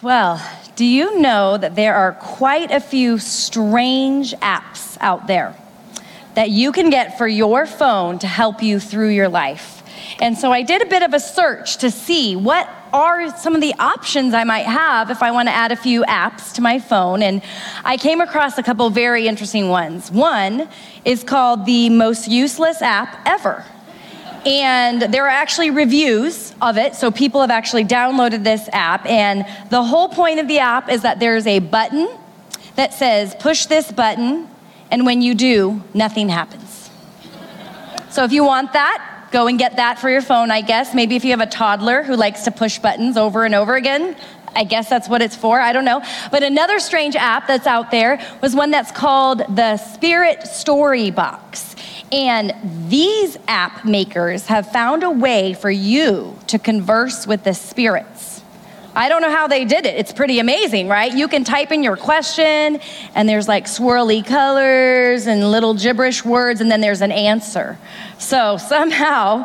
Well, do you know that there are quite a few strange apps out there that you can get for your phone to help you through your life? And so I did a bit of a search to see what are some of the options I might have if I want to add a few apps to my phone. And I came across a couple very interesting ones. One is called the most useless app ever. And there are actually reviews of it. So people have actually downloaded this app. And the whole point of the app is that there's a button that says, push this button. And when you do, nothing happens. So if you want that, go and get that for your phone, I guess. Maybe if you have a toddler who likes to push buttons over and over again, I guess that's what it's for. I don't know. But another strange app that's out there was one that's called the Spirit Story Box. And these app makers have found a way for you to converse with the spirits. I don't know how they did it. It's pretty amazing, right? You can type in your question, and there's like swirly colors and little gibberish words, and then there's an answer. So somehow,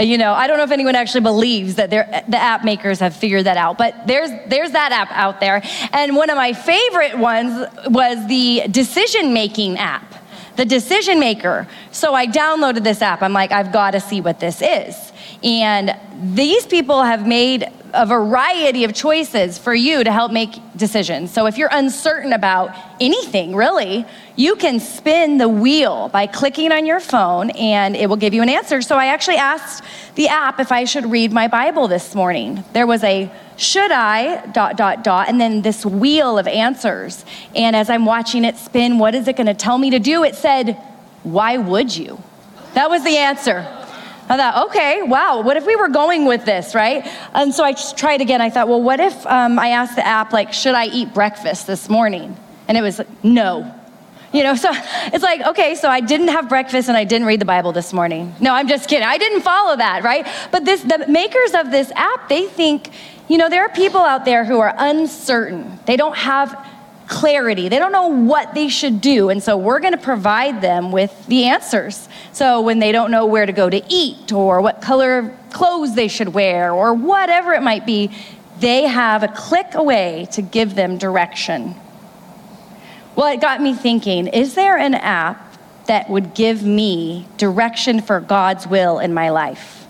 you know, I don't know if anyone actually believes that the app makers have figured that out, but there's there's that app out there. And one of my favorite ones was the decision making app the decision maker. So I downloaded this app. I'm like, I've got to see what this is. And these people have made a variety of choices for you to help make decisions. So if you're uncertain about anything, really, you can spin the wheel by clicking on your phone and it will give you an answer. So I actually asked the app if I should read my Bible this morning. There was a should I, dot, dot, dot, and then this wheel of answers. And as I'm watching it spin, what is it going to tell me to do? It said, why would you? That was the answer. I thought, okay, wow, what if we were going with this, right? And so I tried again. I thought, well, what if um, I asked the app, like, should I eat breakfast this morning? And it was no. You know, so it's like, okay, so I didn't have breakfast and I didn't read the Bible this morning. No, I'm just kidding. I didn't follow that, right? But this, the makers of this app, they think, you know, there are people out there who are uncertain. They don't have clarity. They don't know what they should do. And so we're going to provide them with the answers. So when they don't know where to go to eat or what color clothes they should wear or whatever it might be, they have a click away to give them direction. Well, it got me thinking is there an app that would give me direction for God's will in my life?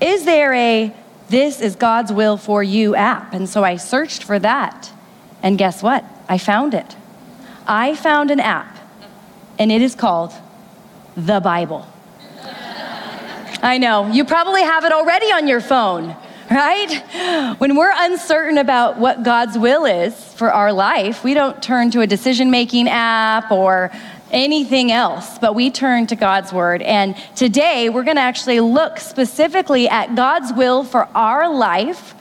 Is there a this is God's will for you app? And so I searched for that. And guess what? I found it. I found an app, and it is called the Bible. I know, you probably have it already on your phone, right? When we're uncertain about what God's will is for our life, we don't turn to a decision making app or anything else, but we turn to God's word. And today we're going to actually look specifically at God's will for our life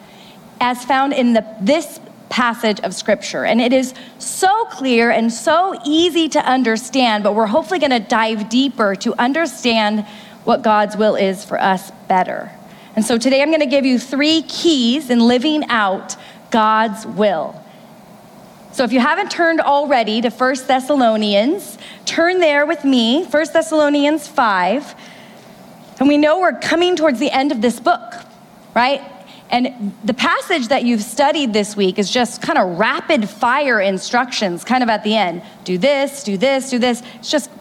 as found in the, this passage of Scripture. And it is so clear and so easy to understand, but we're hopefully going to dive deeper to understand what God's will is for us better. And so today I'm going to give you three keys in living out God's will. So if you haven't turned already to 1 Thessalonians, turn there with me, 1 Thessalonians 5. And we know we're coming towards the end of this book, right? And the passage that you've studied this week is just kind of rapid fire instructions, kind of at the end. Do this, do this, do this. It's just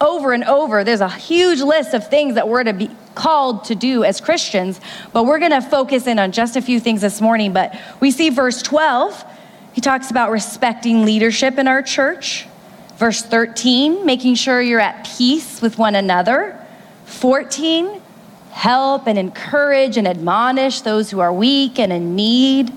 over and over. There's a huge list of things that we're to be called to do as Christians, but we're going to focus in on just a few things this morning. But we see verse 12, he talks about respecting leadership in our church. Verse 13, making sure you're at peace with one another. 14, help and encourage and admonish those who are weak and in need.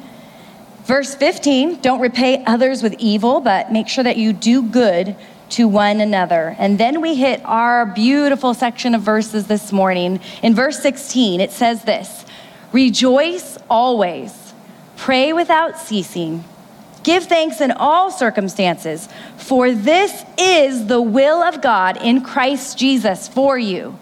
Verse 15, don't repay others with evil, but make sure that you do good to one another. And then we hit our beautiful section of verses this morning. In verse 16, it says this Rejoice always, pray without ceasing, give thanks in all circumstances, for this is the will of God in Christ Jesus for you.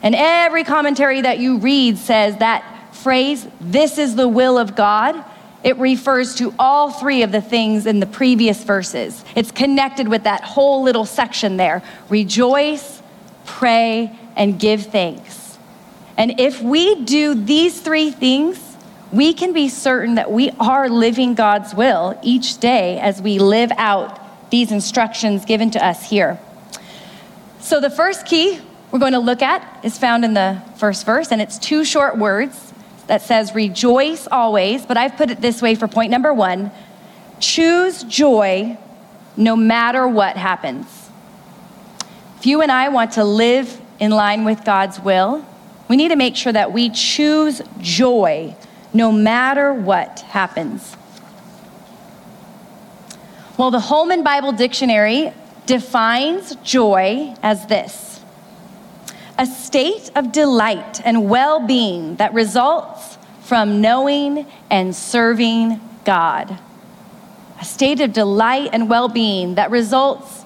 And every commentary that you read says that phrase, this is the will of God, it refers to all three of the things in the previous verses. It's connected with that whole little section there rejoice, pray, and give thanks. And if we do these three things, we can be certain that we are living God's will each day as we live out these instructions given to us here. So, the first key we're going to look at is found in the first verse, and it's two short words that says, Rejoice always. But I've put it this way for point number one choose joy no matter what happens. If you and I want to live in line with God's will, we need to make sure that we choose joy no matter what happens. Well, the Holman Bible Dictionary defines joy as this a state of delight and well being that results from knowing and serving God. A state of delight and well being that results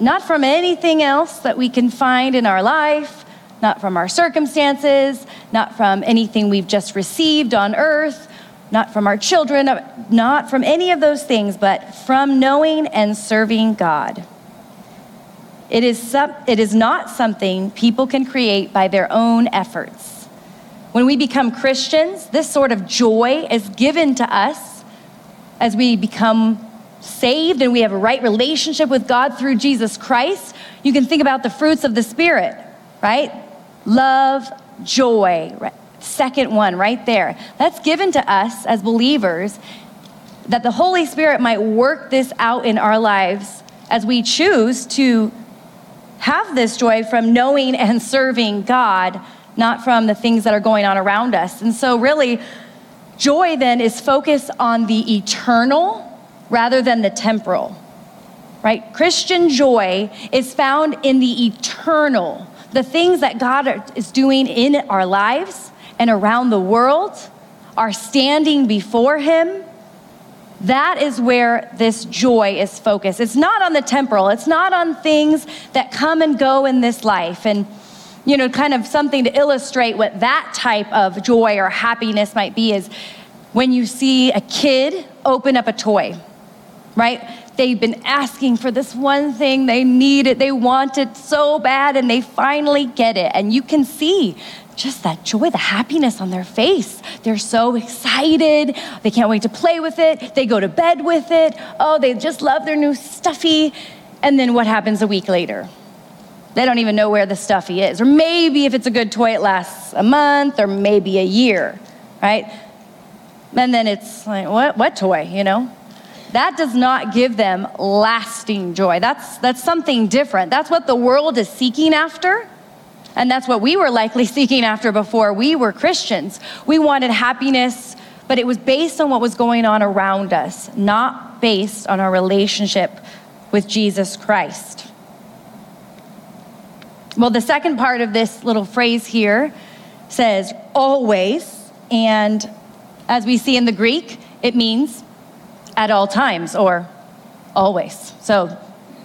not from anything else that we can find in our life, not from our circumstances, not from anything we've just received on earth, not from our children, not from any of those things, but from knowing and serving God. It is, some, it is not something people can create by their own efforts. When we become Christians, this sort of joy is given to us as we become saved and we have a right relationship with God through Jesus Christ. You can think about the fruits of the Spirit, right? Love, joy, second one right there. That's given to us as believers that the Holy Spirit might work this out in our lives as we choose to have this joy from knowing and serving God, not from the things that are going on around us. And so, really, joy then is focused on the eternal rather than the temporal, right? Christian joy is found in the eternal, the things that God is doing in our lives and around the world, are standing before Him that is where this joy is focused. It's not on the temporal, it's not on things that come and go in this life. And, you know, kind of something to illustrate what that type of joy or happiness might be is when you see a kid open up a toy, right? They've been asking for this one thing, they need it, they want it so bad, and they finally get it. And you can see just that joy, the happiness on their face. They're so excited. They can't wait to play with it. They go to bed with it. Oh, they just love their new stuffy. And then what happens a week later? They don't even know where the stuffy is. Or maybe if it's a good toy, it lasts a month or maybe a year, right? And then it's like, what, what toy, you know? That does not give them lasting joy. That's, that's something different. That's what the world is seeking after. And that's what we were likely seeking after before we were Christians. We wanted happiness, but it was based on what was going on around us, not based on our relationship with Jesus Christ. Well, the second part of this little phrase here says always, and as we see in the Greek, it means at all times or always. So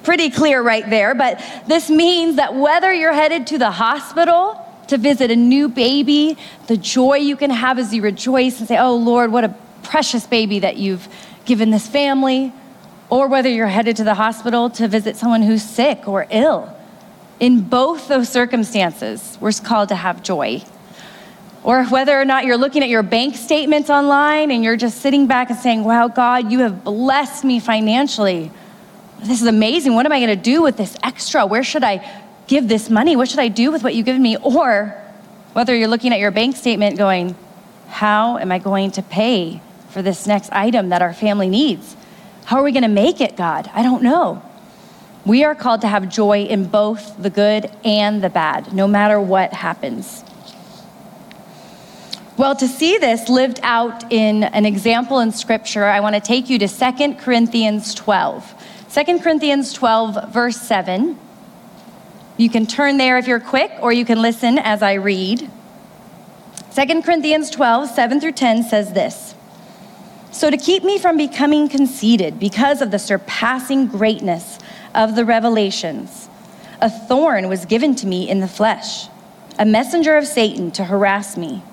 pretty clear right there, but this means that whether you're headed to the hospital to visit a new baby, the joy you can have as you rejoice and say, Oh Lord, what a precious baby that you've given this family, or whether you're headed to the hospital to visit someone who's sick or ill. In both those circumstances, we're called to have joy. Or whether or not you're looking at your bank statements online and you're just sitting back and saying, Wow, God, you have blessed me financially this is amazing. What am I going to do with this extra? Where should I give this money? What should I do with what you've given me? Or whether you're looking at your bank statement going, how am I going to pay for this next item that our family needs? How are we going to make it, God? I don't know. We are called to have joy in both the good and the bad, no matter what happens. Well, to see this lived out in an example in Scripture, I want to take you to 2 Corinthians 12. 2 Corinthians 12, verse 7. You can turn there if you're quick, or you can listen as I read. 2 Corinthians 12, 7 through 10 says this So to keep me from becoming conceited because of the surpassing greatness of the revelations, a thorn was given to me in the flesh, a messenger of Satan to harass me,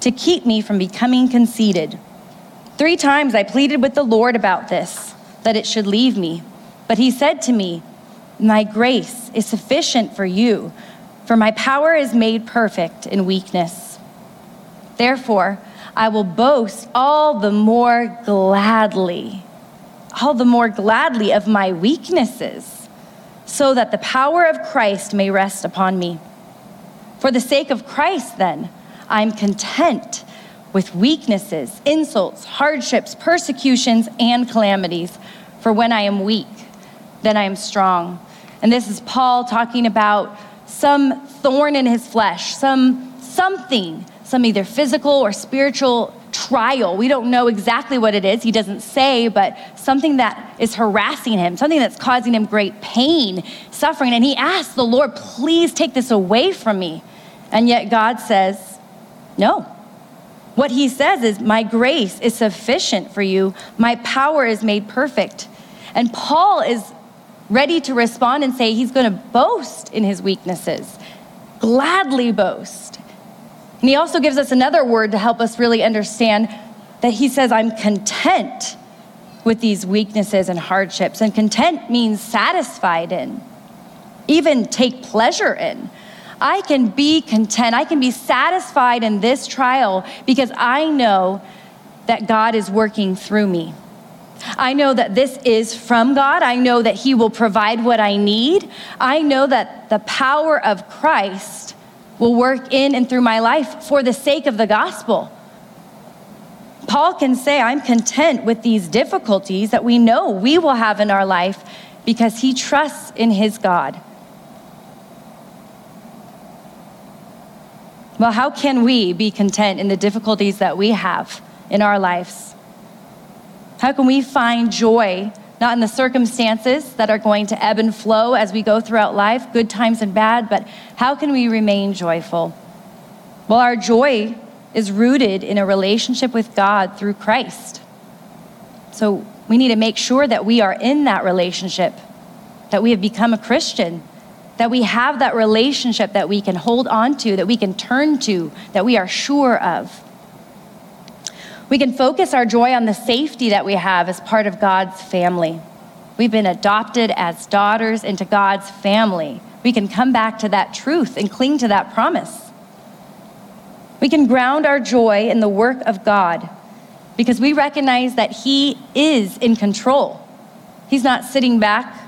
to keep me from becoming conceited. Three times I pleaded with the Lord about this, that it should leave me. But he said to me, My grace is sufficient for you, for my power is made perfect in weakness. Therefore, I will boast all the more gladly, all the more gladly of my weaknesses, so that the power of Christ may rest upon me. For the sake of Christ, then, I'm content with weaknesses, insults, hardships, persecutions, and calamities. For when I am weak, then I am strong. And this is Paul talking about some thorn in his flesh, some something, some either physical or spiritual trial. We don't know exactly what it is. He doesn't say, but something that is harassing him, something that's causing him great pain, suffering. And he asks the Lord, please take this away from me. And yet God says, no. What he says is, My grace is sufficient for you, my power is made perfect. And Paul is ready to respond and say he's going to boast in his weaknesses, gladly boast. And he also gives us another word to help us really understand that he says, I'm content with these weaknesses and hardships. And content means satisfied in, even take pleasure in. I can be content, I can be satisfied in this trial because I know that God is working through me. I know that this is from God. I know that He will provide what I need. I know that the power of Christ will work in and through my life for the sake of the gospel. Paul can say, I'm content with these difficulties that we know we will have in our life because he trusts in his God. Well, how can we be content in the difficulties that we have in our lives? How can we find joy, not in the circumstances that are going to ebb and flow as we go throughout life, good times and bad, but how can we remain joyful? Well, our joy is rooted in a relationship with God through Christ. So we need to make sure that we are in that relationship, that we have become a Christian, that we have that relationship that we can hold on to, that we can turn to, that we are sure of. We can focus our joy on the safety that we have as part of God's family. We've been adopted as daughters into God's family. We can come back to that truth and cling to that promise. We can ground our joy in the work of God because we recognize that He is in control. He's not sitting back,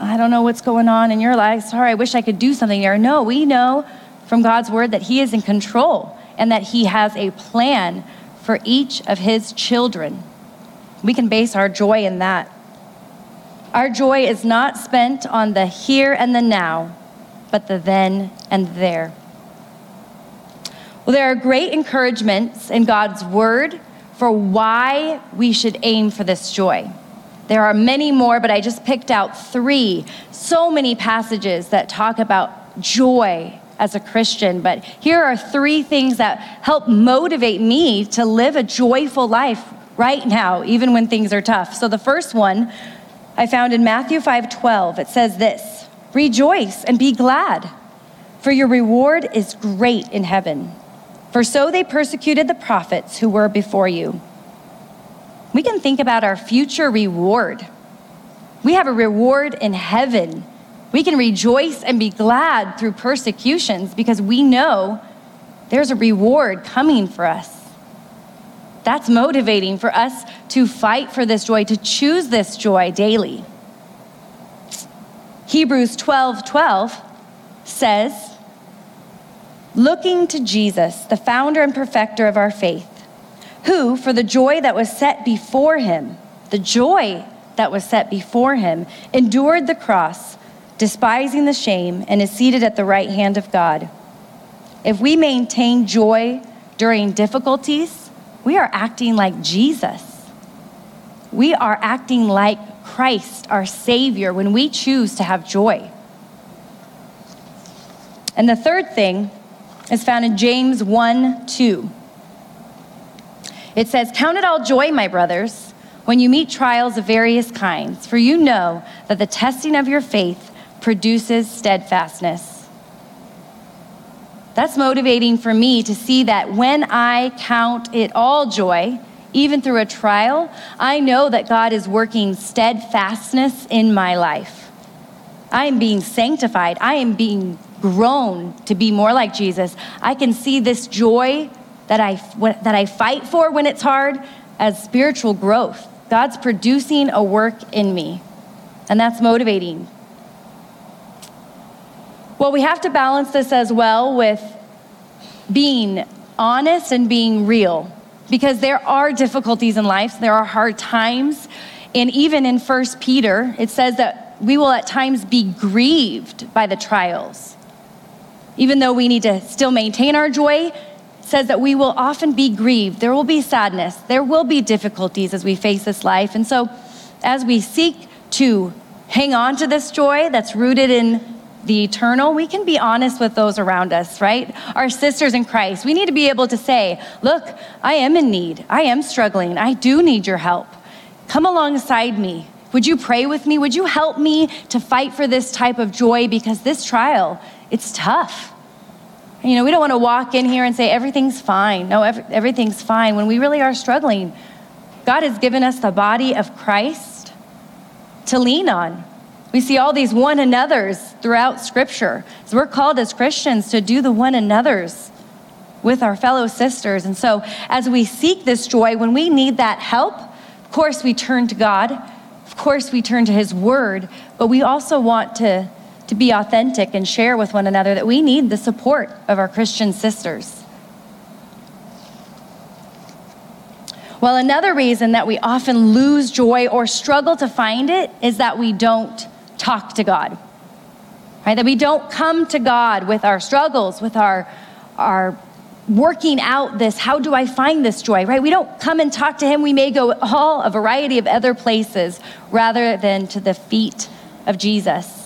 I don't know what's going on in your life. Sorry, I wish I could do something there. No, we know from God's word that He is in control and that He has a plan for each of his children. We can base our joy in that. Our joy is not spent on the here and the now, but the then and there. Well, there are great encouragements in God's word for why we should aim for this joy. There are many more, but I just picked out three. So many passages that talk about joy as a Christian, but here are three things that help motivate me to live a joyful life right now, even when things are tough. So the first one I found in Matthew 5:12. It says this: "Rejoice and be glad, for your reward is great in heaven. For so they persecuted the prophets who were before you." We can think about our future reward. We have a reward in heaven we can rejoice and be glad through persecutions because we know there's a reward coming for us. That's motivating for us to fight for this joy, to choose this joy daily. Hebrews 12 12 says, Looking to Jesus, the founder and perfecter of our faith, who, for the joy that was set before him, the joy that was set before him, endured the cross despising the shame, and is seated at the right hand of God. If we maintain joy during difficulties, we are acting like Jesus. We are acting like Christ, our Savior, when we choose to have joy. And the third thing is found in James 1 2. It says, Count it all joy, my brothers, when you meet trials of various kinds, for you know that the testing of your faith produces steadfastness. That's motivating for me to see that when I count it all joy, even through a trial, I know that God is working steadfastness in my life. I am being sanctified. I am being grown to be more like Jesus. I can see this joy that I, that I fight for when it's hard as spiritual growth. God's producing a work in me, and that's motivating. Well, we have to balance this as well with being honest and being real because there are difficulties in life, there are hard times. And even in First Peter, it says that we will at times be grieved by the trials. Even though we need to still maintain our joy, says that we will often be grieved. There will be sadness. There will be difficulties as we face this life. And so, as we seek to hang on to this joy that's rooted in the eternal, we can be honest with those around us, right? Our sisters in Christ. We need to be able to say, Look, I am in need. I am struggling. I do need your help. Come alongside me. Would you pray with me? Would you help me to fight for this type of joy? Because this trial, it's tough. You know, we don't want to walk in here and say everything's fine. No, every, everything's fine when we really are struggling. God has given us the body of Christ to lean on. We see all these one another's throughout Scripture. So we're called as Christians to do the one another's with our fellow sisters. And so, as we seek this joy, when we need that help, of course, we turn to God. Of course, we turn to His Word. But we also want to to be authentic and share with one another that we need the support of our Christian sisters. Well, another reason that we often lose joy or struggle to find it is that we don't talk to God. Right? That we don't come to God with our struggles, with our, our working out this how do I find this joy, right? We don't come and talk to Him. We may go all a variety of other places rather than to the feet of Jesus.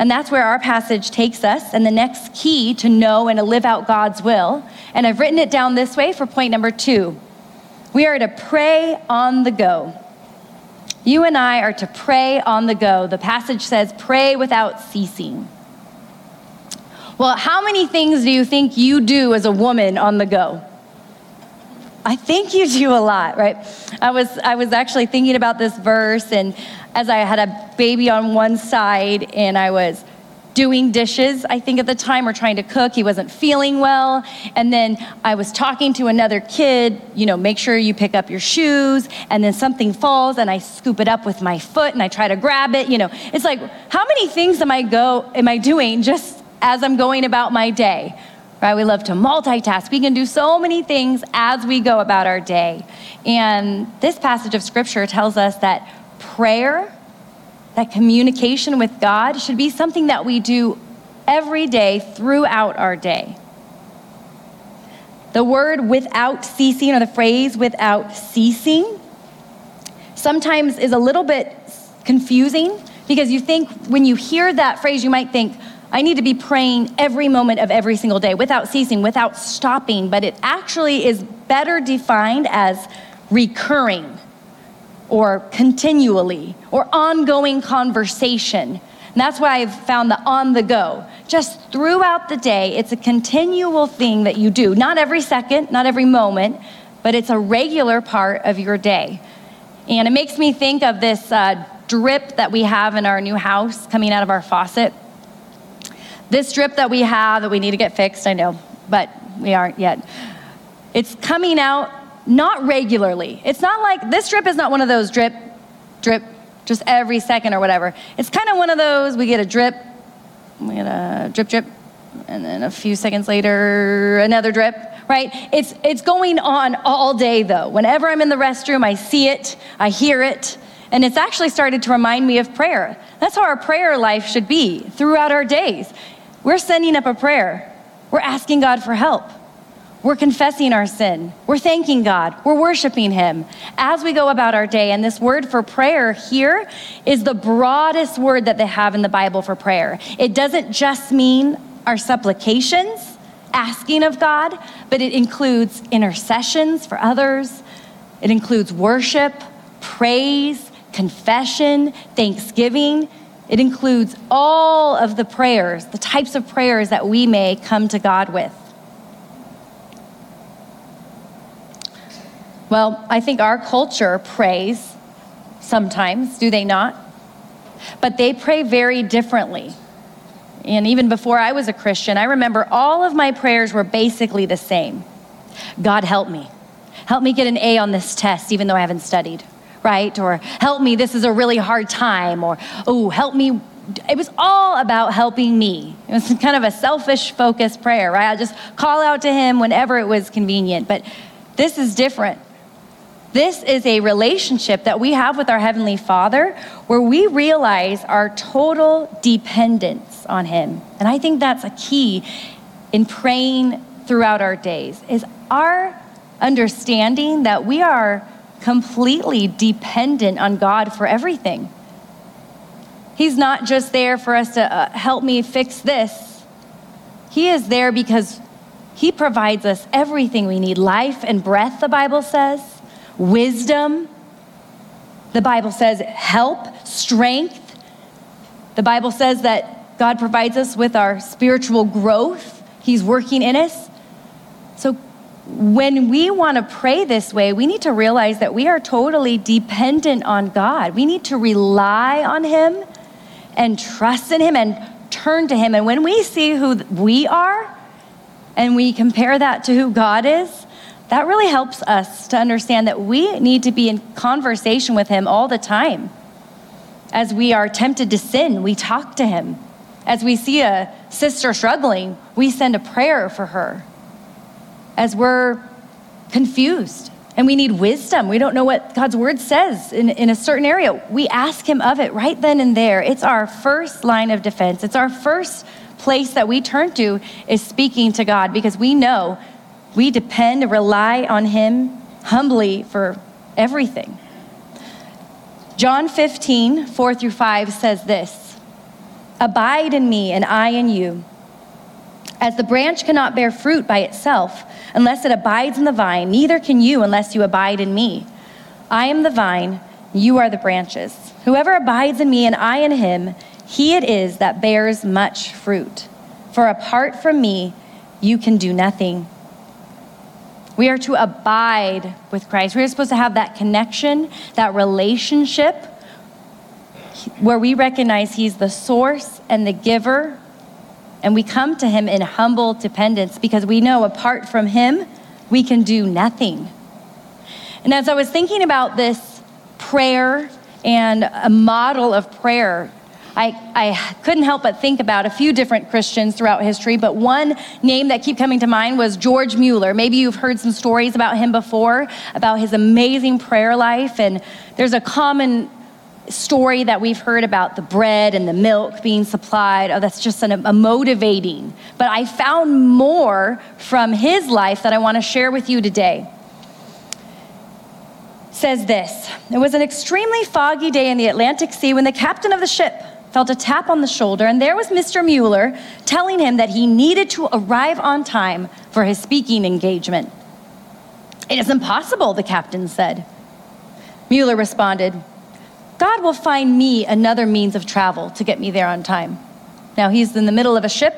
And that's where our passage takes us, and the next key to know and to live out God's will. And I've written it down this way for point number two. We are to pray on the go. You and I are to pray on the go. The passage says, pray without ceasing. Well, how many things do you think you do as a woman on the go? I think you do a lot, right? I was I was actually thinking about this verse and as I had a baby on one side and I was doing dishes, I think at the time, or trying to cook. He wasn't feeling well. And then I was talking to another kid, you know, make sure you pick up your shoes. And then something falls and I scoop it up with my foot and I try to grab it. You know, it's like, how many things am I go am I doing just as I'm going about my day? Right? We love to multitask. We can do so many things as we go about our day. And this passage of scripture tells us that prayer, that communication with God, should be something that we do every day throughout our day. The word without ceasing, or the phrase without ceasing, sometimes is a little bit confusing because you think when you hear that phrase, you might think, I need to be praying every moment of every single day without ceasing, without stopping, but it actually is better defined as recurring or continually or ongoing conversation. And that's why I've found the on the go. Just throughout the day, it's a continual thing that you do. Not every second, not every moment, but it's a regular part of your day. And it makes me think of this uh, drip that we have in our new house coming out of our faucet. This drip that we have that we need to get fixed, I know, but we aren't yet. It's coming out not regularly. It's not like this drip is not one of those drip, drip, just every second or whatever. It's kind of one of those we get a drip, we get a drip, drip, and then a few seconds later, another drip, right? It's, it's going on all day though. Whenever I'm in the restroom, I see it, I hear it, and it's actually started to remind me of prayer. That's how our prayer life should be throughout our days. We're sending up a prayer, we're asking God for help. We're confessing our sin. We're thanking God. We're worshiping Him as we go about our day. And this word for prayer here is the broadest word that they have in the Bible for prayer. It doesn't just mean our supplications, asking of God, but it includes intercessions for others, it includes worship, praise, confession, thanksgiving. It includes all of the prayers, the types of prayers that we may come to God with. Well, I think our culture prays sometimes, do they not? But they pray very differently. And even before I was a Christian, I remember all of my prayers were basically the same. God, help me. Help me get an A on this test, even though I haven't studied, right? Or help me, this is a really hard time. Or, oh, help me. It was all about helping me. It was kind of a selfish focused prayer, right? I just call out to Him whenever it was convenient. But this is different. This is a relationship that we have with our Heavenly Father where we realize our total dependence on Him. And I think that's a key in praying throughout our days is our understanding that we are completely dependent on God for everything. He's not just there for us to uh, help me fix this. He is there because he provides us everything we need life and breath, the Bible says wisdom. The Bible says help, strength. The Bible says that God provides us with our spiritual growth. He's working in us. So when we want to pray this way, we need to realize that we are totally dependent on God. We need to rely on Him and trust in Him and turn to Him. And when we see who we are and we compare that to who God is, that really helps us to understand that we need to be in conversation with Him all the time. As we are tempted to sin, we talk to Him. As we see a sister struggling, we send a prayer for her. As we're confused and we need wisdom, we don't know what God's word says in, in a certain area, we ask Him of it right then and there. It's our first line of defense, it's our first place that we turn to is speaking to God because we know we depend rely on Him humbly for everything. John 15, 4 through 5 says this Abide in me, and I in you. As the branch cannot bear fruit by itself unless it abides in the vine, neither can you unless you abide in me. I am the vine, you are the branches. Whoever abides in me and I in him, he it is that bears much fruit. For apart from me, you can do nothing. We are to abide with Christ. We are supposed to have that connection, that relationship where we recognize He's the source and the giver, and we come to Him in humble dependence because we know apart from Him, we can do nothing. And as I was thinking about this prayer and a model of prayer, I, I couldn't help but think about a few different Christians throughout history, but one name that keep coming to mind was George Mueller. Maybe you've heard some stories about him before, about his amazing prayer life. And there's a common story that we've heard about the bread and the milk being supplied. Oh, that's just an, a motivating. But I found more from his life that I want to share with you today says this It was an extremely foggy day in the Atlantic Sea when the captain of the ship felt a tap on the shoulder, and there was Mr. Mueller telling him that he needed to arrive on time for his speaking engagement. It is impossible, the captain said. Mueller responded, God will find me another means of travel to get me there on time. Now, he's in the middle of a ship,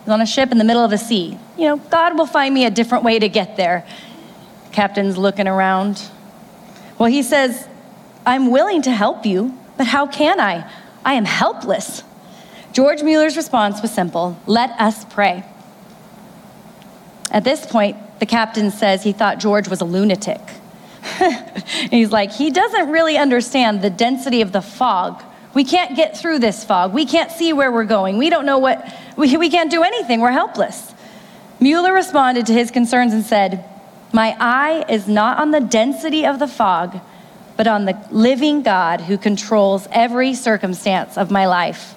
he's on a ship in the middle of a sea. You know, God will find me a different way to get there. Captain's looking around. Well, he says, I'm willing to help you, but how can I? I am helpless. George Mueller's response was simple let us pray. At this point, the captain says he thought George was a lunatic. he's like, he doesn't really understand the density of the fog. We can't get through this fog. We can't see where we're going. We don't know what, we, we can't do anything. We're helpless. Mueller responded to his concerns and said, My eye is not on the density of the fog but on the living God who controls every circumstance of my life.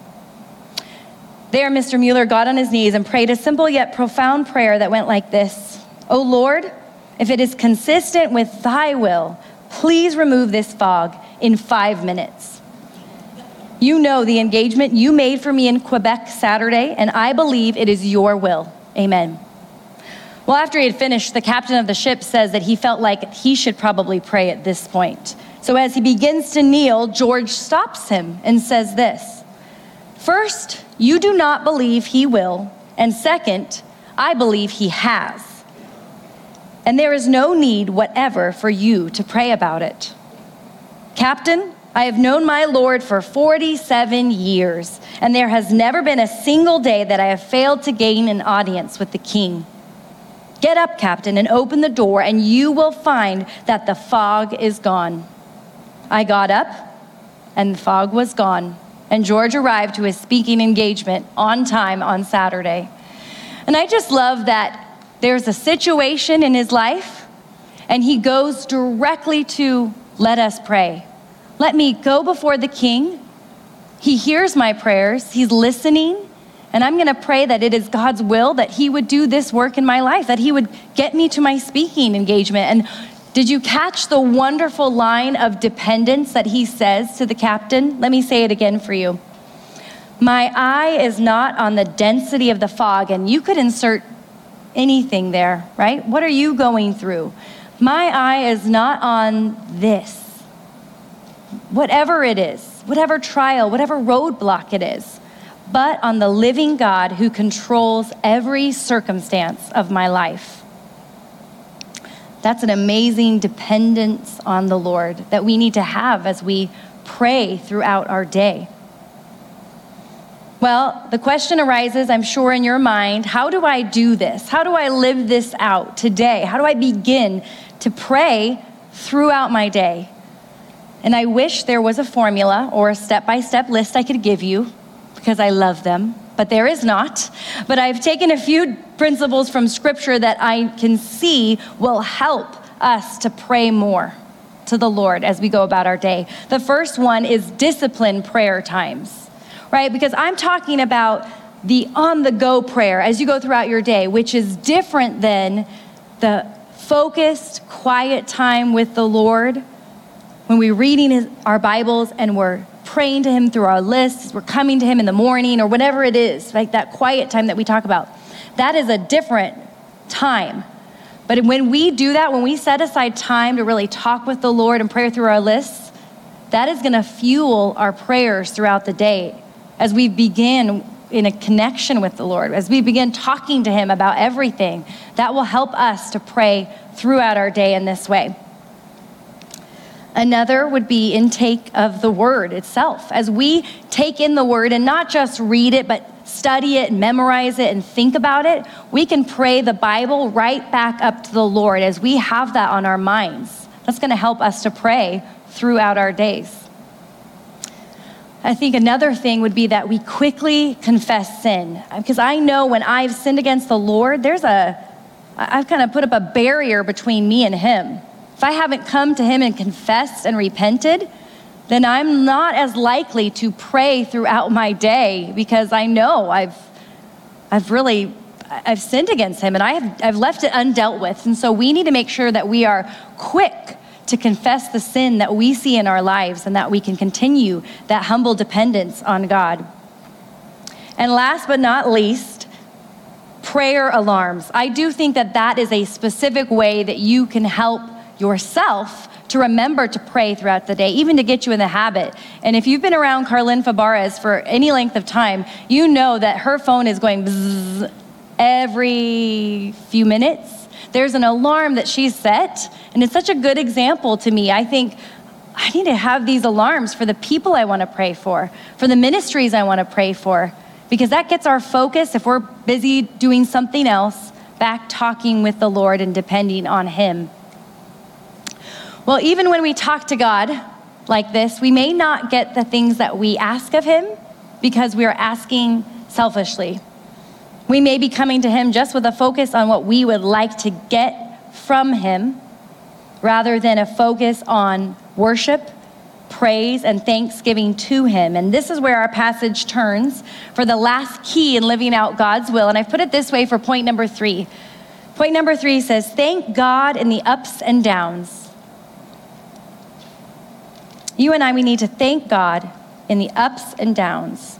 There, Mr. Mueller got on his knees and prayed a simple yet profound prayer that went like this O Lord, if it is consistent with thy will, please remove this fog in five minutes. You know the engagement you made for me in Quebec Saturday, and I believe it is your will. Amen. Well, after he had finished, the captain of the ship says that he felt like he should probably pray at this point. So as he begins to kneel, George stops him and says this First, you do not believe he will. And second, I believe he has. And there is no need whatever for you to pray about it. Captain, I have known my Lord for 47 years, and there has never been a single day that I have failed to gain an audience with the king. Get up, Captain, and open the door, and you will find that the fog is gone. I got up, and the fog was gone, and George arrived to his speaking engagement on time on Saturday. And I just love that there's a situation in his life, and he goes directly to let us pray. Let me go before the king. He hears my prayers, he's listening. And I'm going to pray that it is God's will that He would do this work in my life, that He would get me to my speaking engagement. And did you catch the wonderful line of dependence that He says to the captain? Let me say it again for you. My eye is not on the density of the fog, and you could insert anything there, right? What are you going through? My eye is not on this whatever it is, whatever trial, whatever roadblock it is, but on the living God who controls every circumstance of my life. That's an amazing dependence on the Lord that we need to have as we pray throughout our day. Well, the question arises, I'm sure, in your mind how do I do this? How do I live this out today? How do I begin to pray throughout my day? And I wish there was a formula or a step by step list I could give you because I love them, but there is not. But I've taken a few principles from scripture that I can see will help us to pray more to the Lord as we go about our day. The first one is discipline prayer times, right? Because I'm talking about the on the go prayer as you go throughout your day, which is different than the focused, quiet time with the Lord when we're reading his, our Bibles and we're praying to Him through our lists, we're coming to Him in the morning or whatever it is, like that quiet time that we talk about, that is a different time. But when we do that, when we set aside time to really talk with the Lord and pray through our lists, that is going to fuel our prayers throughout the day as we begin in a connection with the Lord, as we begin talking to Him about everything. That will help us to pray throughout our day in this way. Another would be intake of the word itself. As we take in the word and not just read it, but study it, memorize it, and think about it, we can pray the Bible right back up to the Lord as we have that on our minds. That's going to help us to pray throughout our days. I think another thing would be that we quickly confess sin. Because I know when I've sinned against the Lord, there's a, I've kind of put up a barrier between me and Him. If I haven't come to Him and confessed and repented, then I'm not as likely to pray throughout my day because I know I've, I've really I've sinned against him and I have, I've left it undealt with. And so we need to make sure that we are quick to confess the sin that we see in our lives and that we can continue that humble dependence on God. And last but not least, prayer alarms. I do think that that is a specific way that you can help yourself to remember to pray throughout the day, even to get you in the habit. And if you've been around Carlin Fabares for any length of time, you know that her phone is going bzzz every few minutes. There's an alarm that she's set, and it's such a good example to me. I think I need to have these alarms for the people I want to pray for, for the ministries I want to pray for, because that gets our focus if we're busy doing something else, back talking with the Lord and depending on Him. Well, even when we talk to God like this, we may not get the things that we ask of Him because we are asking selfishly. We may be coming to Him just with a focus on what we would like to get from Him rather than a focus on worship, praise, and thanksgiving to Him. And this is where our passage turns for the last key in living out God's will. And I've put it this way for point number three. Point number three says, Thank God in the ups and downs you and I, we need to thank God in the ups and downs.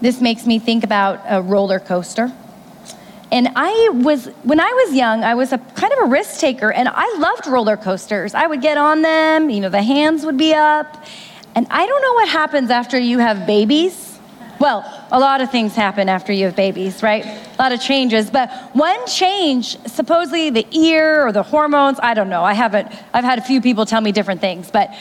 This makes me think about a roller coaster. And I was, when I was young, I was a kind of a risk taker, and I loved roller coasters. I would get on them, you know, the hands would be up. And I don't know what happens after you have babies well, a lot of things happen after you have babies, right? A lot of changes. But one change, supposedly the ear or the hormones, I don't know. I haven't, I've had a few people tell me different things. But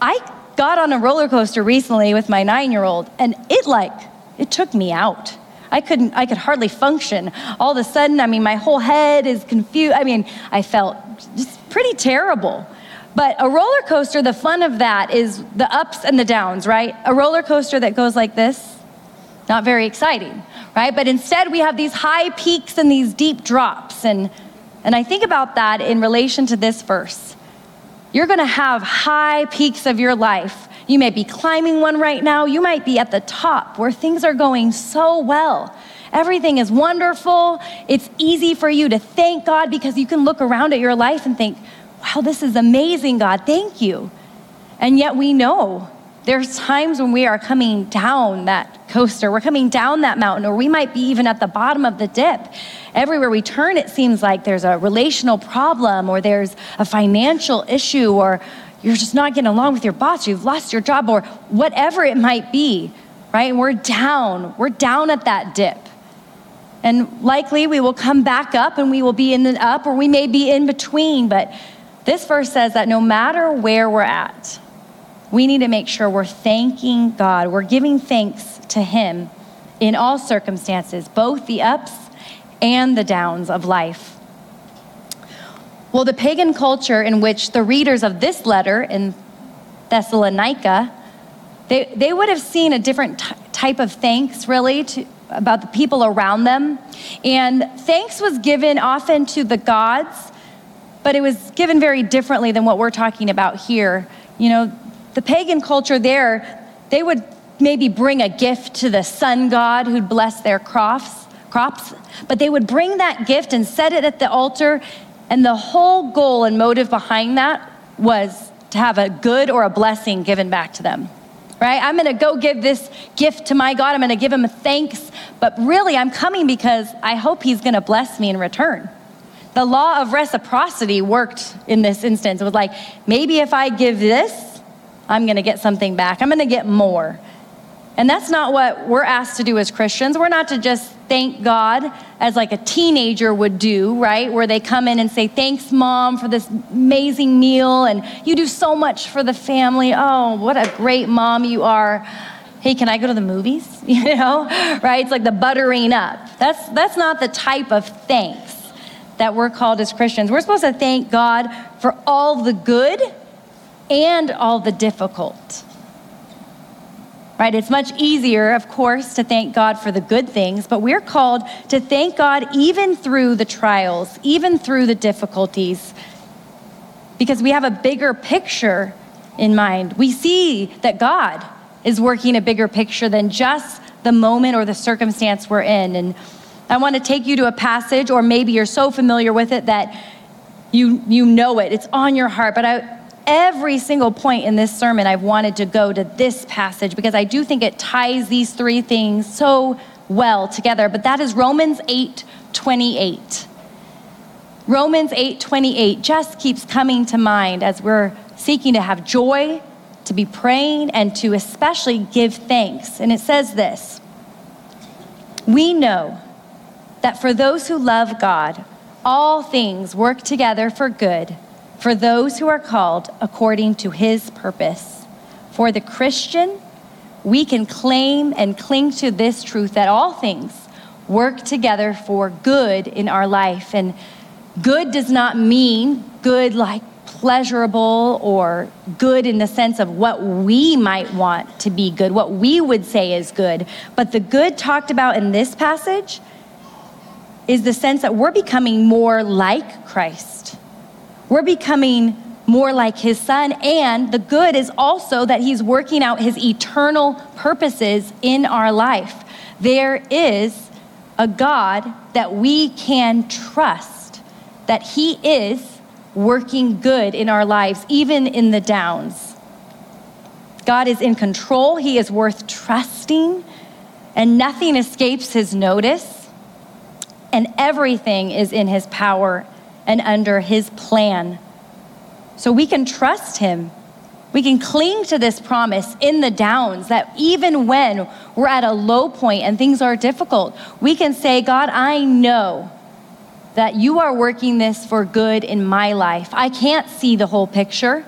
I got on a roller coaster recently with my nine year old, and it like, it took me out. I couldn't, I could hardly function. All of a sudden, I mean, my whole head is confused. I mean, I felt just pretty terrible. But a roller coaster, the fun of that is the ups and the downs, right? A roller coaster that goes like this, not very exciting, right? But instead, we have these high peaks and these deep drops. And, and I think about that in relation to this verse. You're gonna have high peaks of your life. You may be climbing one right now, you might be at the top where things are going so well. Everything is wonderful. It's easy for you to thank God because you can look around at your life and think, wow, this is amazing, God, thank you. And yet we know there's times when we are coming down that coaster, we're coming down that mountain, or we might be even at the bottom of the dip. Everywhere we turn, it seems like there's a relational problem, or there's a financial issue, or you're just not getting along with your boss, you've lost your job, or whatever it might be, right? And we're down, we're down at that dip. And likely we will come back up and we will be in the up, or we may be in between, but this verse says that no matter where we're at, we need to make sure we're thanking God. We're giving thanks to Him in all circumstances, both the ups and the downs of life. Well, the pagan culture in which the readers of this letter in Thessalonica, they, they would have seen a different t- type of thanks, really, to, about the people around them. And thanks was given often to the gods but it was given very differently than what we're talking about here. You know, the pagan culture there, they would maybe bring a gift to the sun god who'd bless their crops, crops, but they would bring that gift and set it at the altar, and the whole goal and motive behind that was to have a good or a blessing given back to them. Right? I'm going to go give this gift to my God. I'm going to give him thanks, but really I'm coming because I hope he's going to bless me in return the law of reciprocity worked in this instance. It was like, maybe if I give this, I'm going to get something back. I'm going to get more. And that's not what we're asked to do as Christians. We're not to just thank God as like a teenager would do, right? Where they come in and say, Thanks, mom, for this amazing meal. And you do so much for the family. Oh, what a great mom you are. Hey, can I go to the movies? You know, right? It's like the buttering up. That's, that's not the type of thanks that we're called as Christians. We're supposed to thank God for all the good and all the difficult. Right? It's much easier, of course, to thank God for the good things, but we're called to thank God even through the trials, even through the difficulties, because we have a bigger picture in mind. We see that God is working a bigger picture than just the moment or the circumstance we're in. And I want to take you to a passage, or maybe you're so familiar with it that you, you know it, it's on your heart. But I, every single point in this sermon, I've wanted to go to this passage because I do think it ties these three things so well together. But that is Romans 8 28. Romans 8 28 just keeps coming to mind as we're seeking to have joy, to be praying, and to especially give thanks. And it says this We know that for those who love God, all things work together for good for those who are called according to his purpose. For the Christian, we can claim and cling to this truth that all things work together for good in our life. And good does not mean good like pleasurable or good in the sense of what we might want to be good, what we would say is good. But the good talked about in this passage is the sense that we're becoming more like Christ. We're becoming more like his son. And the good is also that he's working out his eternal purposes in our life. There is a God that we can trust, that he is working good in our lives, even in the downs. God is in control, he is worth trusting, and nothing escapes his notice and everything is in his power and under his plan. So we can trust him. We can cling to this promise in the downs that even when we're at a low point and things are difficult, we can say, God, I know that you are working this for good in my life. I can't see the whole picture.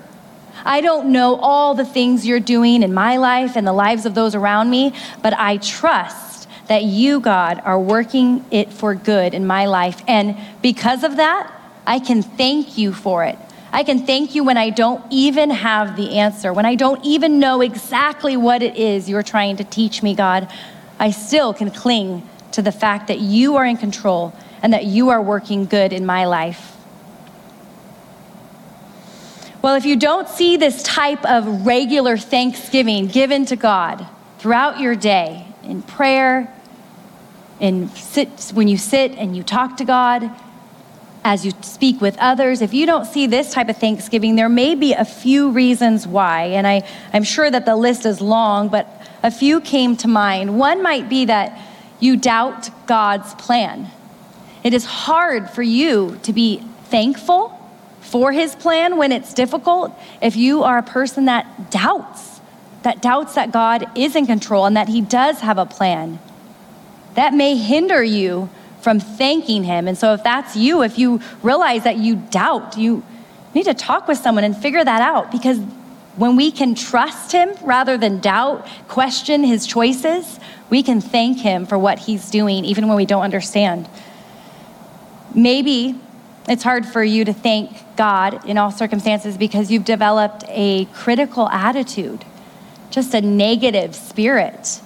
I don't know all the things you're doing in my life and the lives of those around me, but I trust that you, God, are working it for good in my life. And because of that, I can thank you for it. I can thank you when I don't even have the answer, when I don't even know exactly what it is you're trying to teach me, God. I still can cling to the fact that you are in control and that you are working good in my life. Well, if you don't see this type of regular thanksgiving given to God throughout your day in prayer, in sit, when you sit and you talk to God, as you speak with others, if you don't see this type of thanksgiving, there may be a few reasons why. And I, I'm sure that the list is long, but a few came to mind. One might be that you doubt God's plan. It is hard for you to be thankful for his plan when it's difficult if you are a person that doubts, that doubts that God is in control and that he does have a plan. That may hinder you from thanking Him. And so, if that's you, if you realize that you doubt, you need to talk with someone and figure that out because when we can trust Him rather than doubt, question His choices, we can thank Him for what He's doing, even when we don't understand. Maybe it's hard for you to thank God in all circumstances because you've developed a critical attitude, just a negative spirit.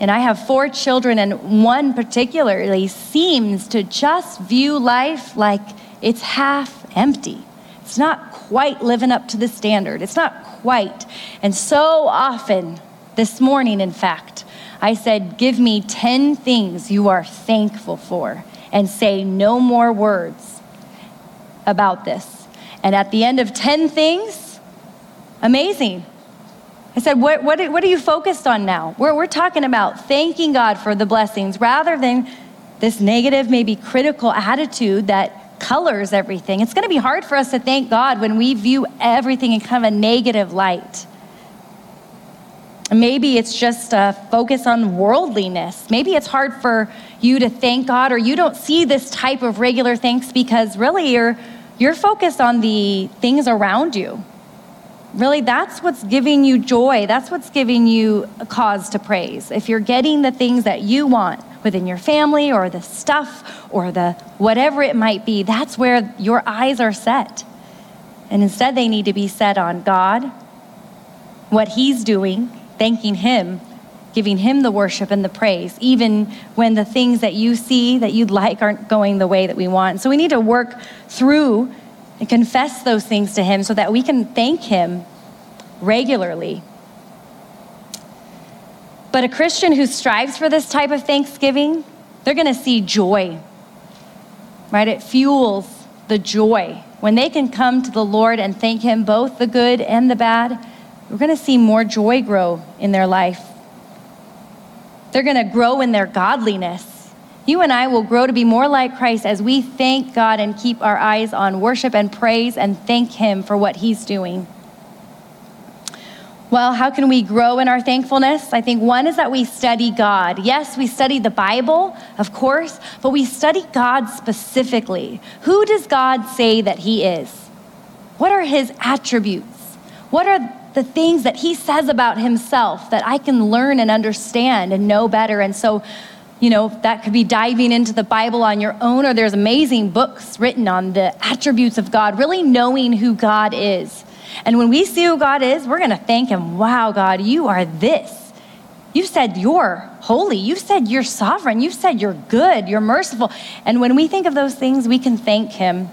And I have four children, and one particularly seems to just view life like it's half empty. It's not quite living up to the standard. It's not quite. And so often, this morning, in fact, I said, Give me 10 things you are thankful for, and say no more words about this. And at the end of 10 things, amazing. I said, what, what, what are you focused on now? We're, we're talking about thanking God for the blessings rather than this negative, maybe critical attitude that colors everything. It's going to be hard for us to thank God when we view everything in kind of a negative light. Maybe it's just a focus on worldliness. Maybe it's hard for you to thank God or you don't see this type of regular thanks because really you're, you're focused on the things around you really that's what's giving you joy. That's what's giving you a cause to praise. If you're getting the things that you want within your family or the stuff or the whatever it might be, that's where your eyes are set. And instead, they need to be set on God, what He's doing, thanking Him, giving Him the worship and the praise, even when the things that you see that you'd like aren't going the way that we want. So we need to work through and confess those things to Him so that we can thank Him regularly. But a Christian who strives for this type of thanksgiving, they're going to see joy, right? It fuels the joy. When they can come to the Lord and thank Him, both the good and the bad, we're going to see more joy grow in their life. They're going to grow in their godliness. You and I will grow to be more like Christ as we thank God and keep our eyes on worship and praise and thank Him for what He's doing. Well, how can we grow in our thankfulness? I think one is that we study God. Yes, we study the Bible, of course, but we study God specifically. Who does God say that He is? What are His attributes? What are the things that He says about Himself that I can learn and understand and know better? And so, you know, that could be diving into the Bible on your own, or there's amazing books written on the attributes of God, really knowing who God is. And when we see who God is, we're going to thank Him. Wow, God, you are this. You said you're holy. You said you're sovereign. You said you're good. You're merciful. And when we think of those things, we can thank Him.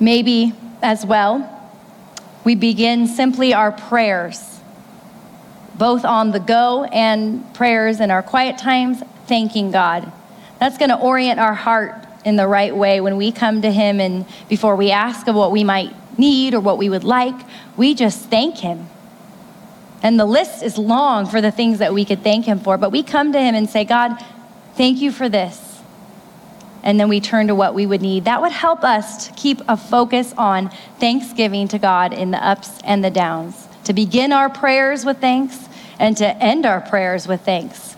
Maybe as well, we begin simply our prayers both on the go and prayers in our quiet times, thanking God. That's going to orient our heart in the right way when we come to Him and before we ask of what we might need or what we would like, we just thank Him. And the list is long for the things that we could thank Him for, but we come to Him and say, God, thank you for this. And then we turn to what we would need. That would help us to keep a focus on thanksgiving to God in the ups and the downs to begin our prayers with thanks and to end our prayers with thanks.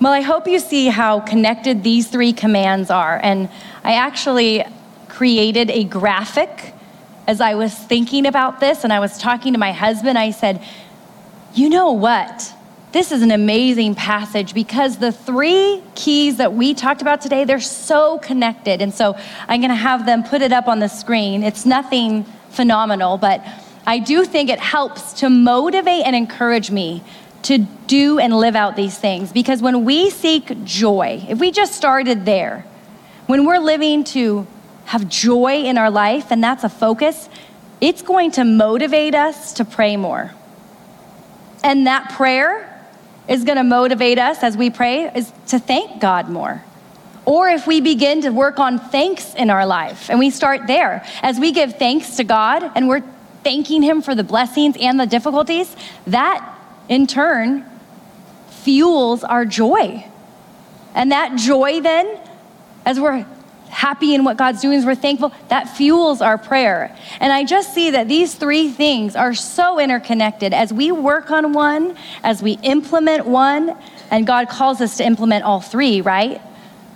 Well, I hope you see how connected these three commands are. And I actually created a graphic as I was thinking about this and I was talking to my husband. I said, You know what? this is an amazing passage because the three keys that we talked about today, they're so connected. And so I'm going to have them put it up on the screen. It's nothing phenomenal, but I do think it helps to motivate and encourage me to do and live out these things. Because when we seek joy, if we just started there, when we're living to have joy in our life and that's a focus, it's going to motivate us to pray more. And that prayer is going to motivate us as we pray is to thank God more. Or if we begin to work on thanks in our life and we start there, as we give thanks to God and we're thanking Him for the blessings and the difficulties, that in turn fuels our joy. And that joy, then, as we're happy in what God's doing, as we're thankful, that fuels our prayer. And I just see that these three things are so interconnected. As we work on one, as we implement one, and God calls us to implement all three, right?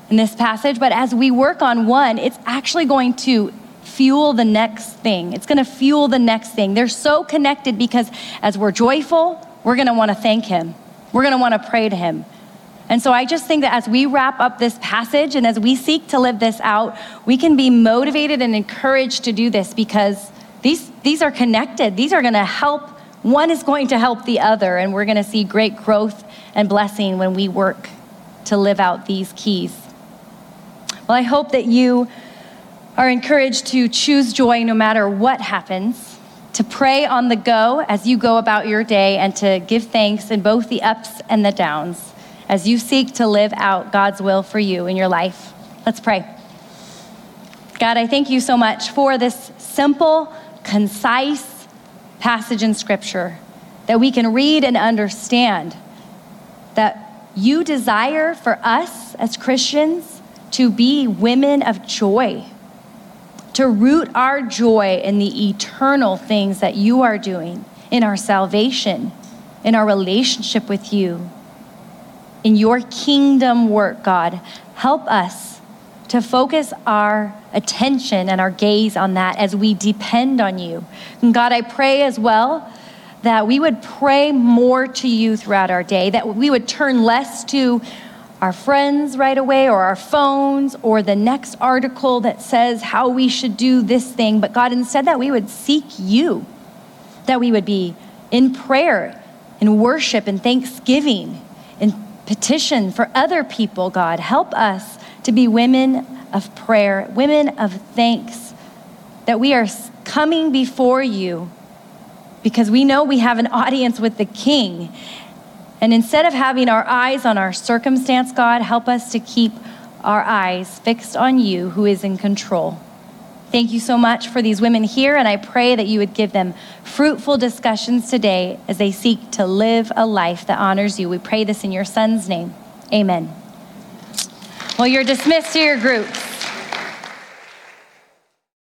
In this passage, but as we work on one, it's actually going to fuel the next thing. It's going to fuel the next thing. They're so connected because as we're joyful, we're going to want to thank Him. We're going to want to pray to Him. And so I just think that as we wrap up this passage and as we seek to live this out, we can be motivated and encouraged to do this because these, these are connected. These are going to help. One is going to help the other, and we're going to see great growth and blessing when we work to live out these keys. Well, I hope that you are encouraged to choose joy no matter what happens to pray on the go as you go about your day, and to give thanks in both the ups and the downs as you seek to live out God's will for you in your life. Let's pray. God, I thank you so much for this simple, concise passage in Scripture that we can read and understand that you desire for us as Christians to be women of joy to root our joy in the eternal things that you are doing in our salvation, in our relationship with you, in your kingdom work, God. Help us to focus our attention and our gaze on that as we depend on you. And God, I pray as well that we would pray more to you throughout our day, that we would turn less to our friends right away or our phones or the next article that says how we should do this thing, but God, instead that we would seek you, that we would be in prayer, in worship, in thanksgiving, in petition for other people, God. Help us to be women of prayer, women of thanks, that we are coming before you because we know we have an audience with the King and instead of having our eyes on our circumstance, God, help us to keep our eyes fixed on you who is in control. Thank you so much for these women here, and I pray that you would give them fruitful discussions today as they seek to live a life that honors you. We pray this in your son's name. Amen. Well, you're dismissed to your groups.